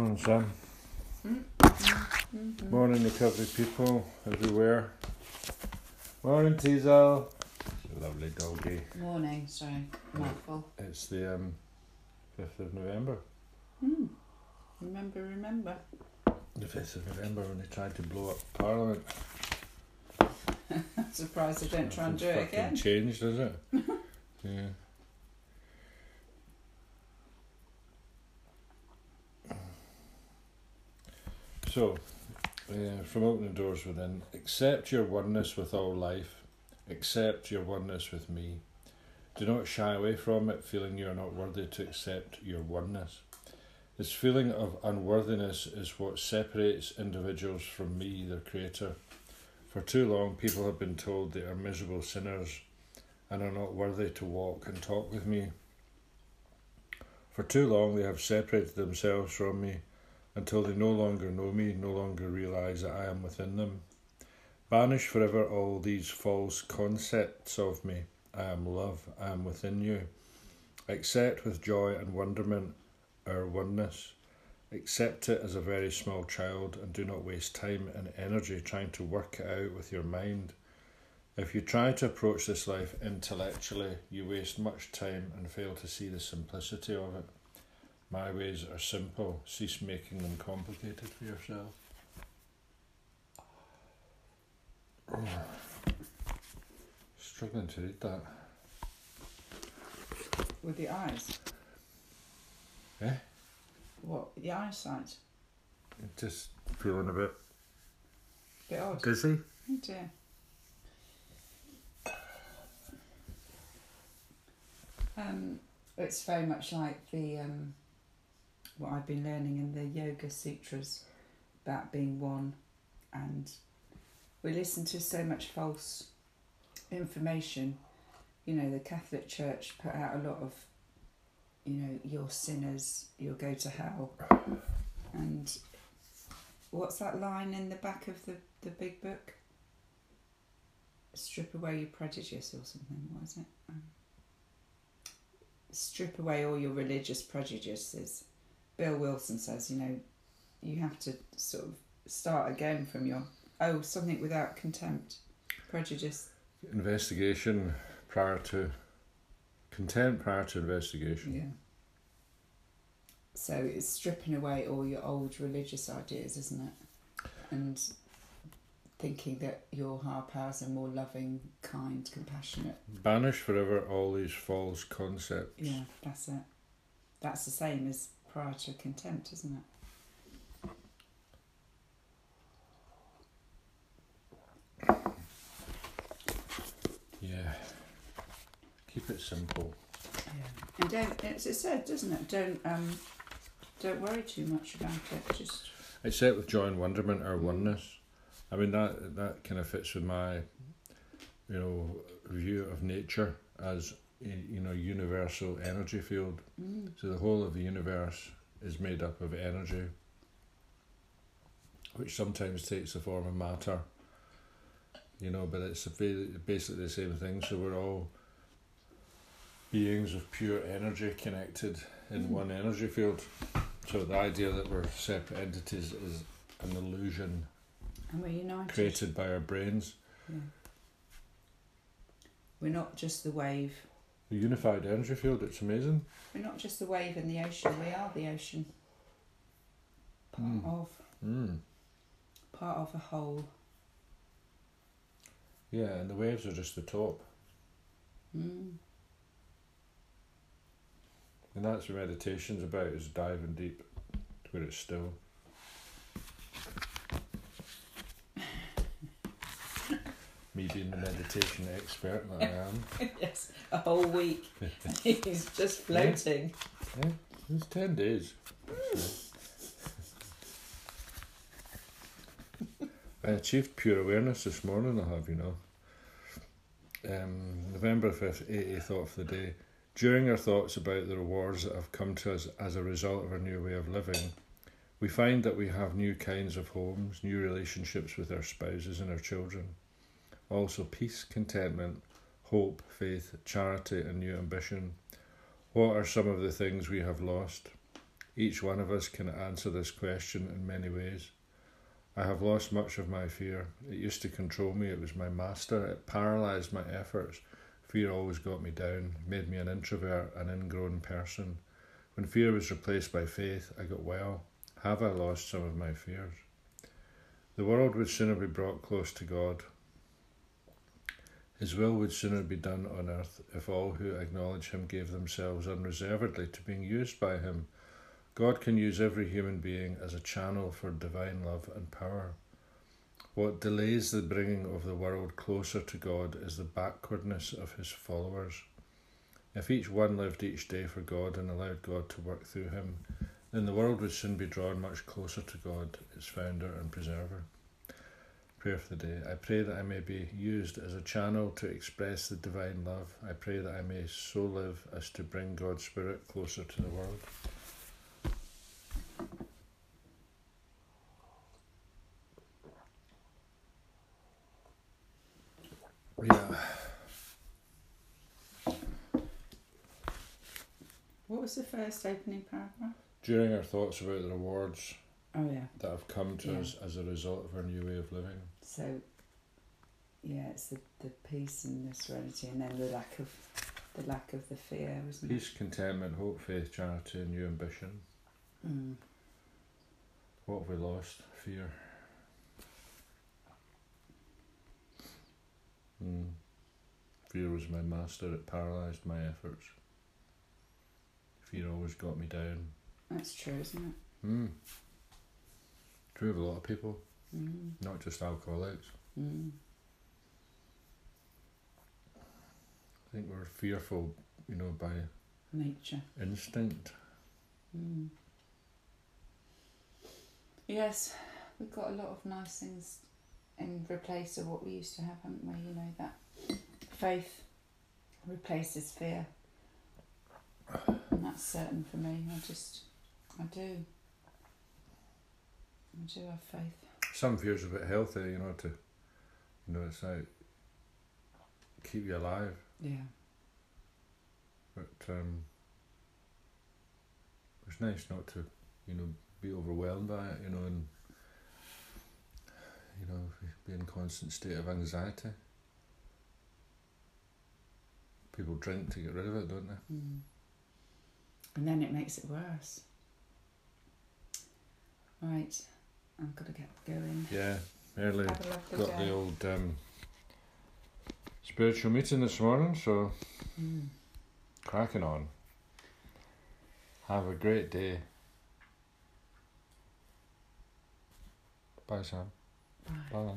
Morning, Sam. Morning, recovery people everywhere. Morning, Teasel. Lovely doggy. Morning, sorry, mouthful. It's the um, 5th of November. Hmm. Remember, remember. The 5th of November when they tried to blow up Parliament. Surprised they don't try and do it again. changed, is it? yeah. So, uh, from opening doors within, accept your oneness with all life, accept your oneness with me. Do not shy away from it, feeling you are not worthy to accept your oneness. This feeling of unworthiness is what separates individuals from me, their creator. For too long, people have been told they are miserable sinners and are not worthy to walk and talk with me. For too long, they have separated themselves from me until they no longer know me, no longer realize that I am within them. Banish forever all these false concepts of me. I am love, I am within you. Accept with joy and wonderment our oneness. Accept it as a very small child and do not waste time and energy trying to work it out with your mind. If you try to approach this life intellectually, you waste much time and fail to see the simplicity of it. My ways are simple, cease making them complicated for yourself. Struggling to read that. With the eyes. Eh? What? The eyesight? Just feeling a bit Bit odd. dizzy. Oh dear. Um, it's very much like the um, what I've been learning in the Yoga Sutras about being one, and we listen to so much false information. You know, the Catholic Church put out a lot of, you know, you're sinners, you'll go to hell, and what's that line in the back of the the big book? Strip away your prejudice or something. What is it? Um, strip away all your religious prejudices. Bill Wilson says, you know, you have to sort of start again from your oh something without contempt, prejudice. Investigation prior to contempt prior to investigation. Yeah. So it's stripping away all your old religious ideas, isn't it? And thinking that your higher powers are more loving, kind, compassionate. Banish forever all these false concepts. Yeah, that's it. That's the same as prior to contempt, isn't it? Yeah. Keep it simple. Yeah. And don't. It's it said, doesn't it? Don't um, don't worry too much about it. Just Accept with joy and wonderment our oneness. I mean that that kind of fits with my, you know, view of nature as you know universal energy field. mm, So the whole of the universe is made up of energy, which sometimes takes the form of matter. You know, but it's basically the same thing. So we're all beings of pure energy connected in Mm. one energy field. So the idea that we're separate entities is an illusion and we're united. created by our brains. Yeah. We're not just the wave. The unified energy field, it's amazing. We're not just the wave in the ocean. We are the ocean. Part Mm. of Mm. part of a whole. Yeah, and the waves are just the top. Mm. And that's what meditation's about, is diving deep to where it's still. Me being the meditation expert that I am. yes, a whole week. He's just floating. Yeah, it's ten days. I achieved pure awareness this morning, I have, you know. Um, November 5th, AA thought for the day. During our thoughts about the rewards that have come to us as a result of our new way of living, we find that we have new kinds of homes, new relationships with our spouses and our children. Also, peace, contentment, hope, faith, charity, and new ambition. What are some of the things we have lost? Each one of us can answer this question in many ways. I have lost much of my fear. It used to control me, it was my master, it paralysed my efforts. Fear always got me down, made me an introvert, an ingrown person. When fear was replaced by faith, I got well. Have I lost some of my fears? The world would sooner be brought close to God. His will would sooner be done on earth if all who acknowledge Him gave themselves unreservedly to being used by Him. God can use every human being as a channel for divine love and power. What delays the bringing of the world closer to God is the backwardness of His followers. If each one lived each day for God and allowed God to work through him, then the world would soon be drawn much closer to God, its founder and preserver. Prayer for the day. I pray that I may be used as a channel to express the divine love. I pray that I may so live as to bring God's Spirit closer to the world. Yeah. What was the first opening paragraph? During our thoughts about the rewards Oh yeah. that have come to Yeah. us as a result of our new way of living. So yeah, it's the, the peace and the serenity and then the lack of the lack of the fear, wasn't Peace, contentment, hope, faith, charity, and new ambition. Mm. What have we lost? Fear. Mm. Fear was my master, it paralysed my efforts. Fear always got me down. That's true, isn't it? Mm. True of a lot of people, Mm. not just alcoholics. Mm. I think we're fearful, you know, by Nature. instinct. Mm. Yes, we've got a lot of nice things in replace of what we used to have, haven't we? You know that faith replaces fear, and that's certain for me. I just, I do, I do have faith. Some fear's a bit healthy, you know, to, you know, it's like keep you alive. Yeah, But um, it's nice not to, you know, be overwhelmed by it, you know, and you know, be in constant state of anxiety. People drink to get rid of it, don't they? mm. and then it makes it worse. Right, I've got to get going. Yeah, early Have a lovely got the old um, spiritual meeting this morning, so Mm. cracking on. Have a great day. Bye, Sam. Bye. Bye.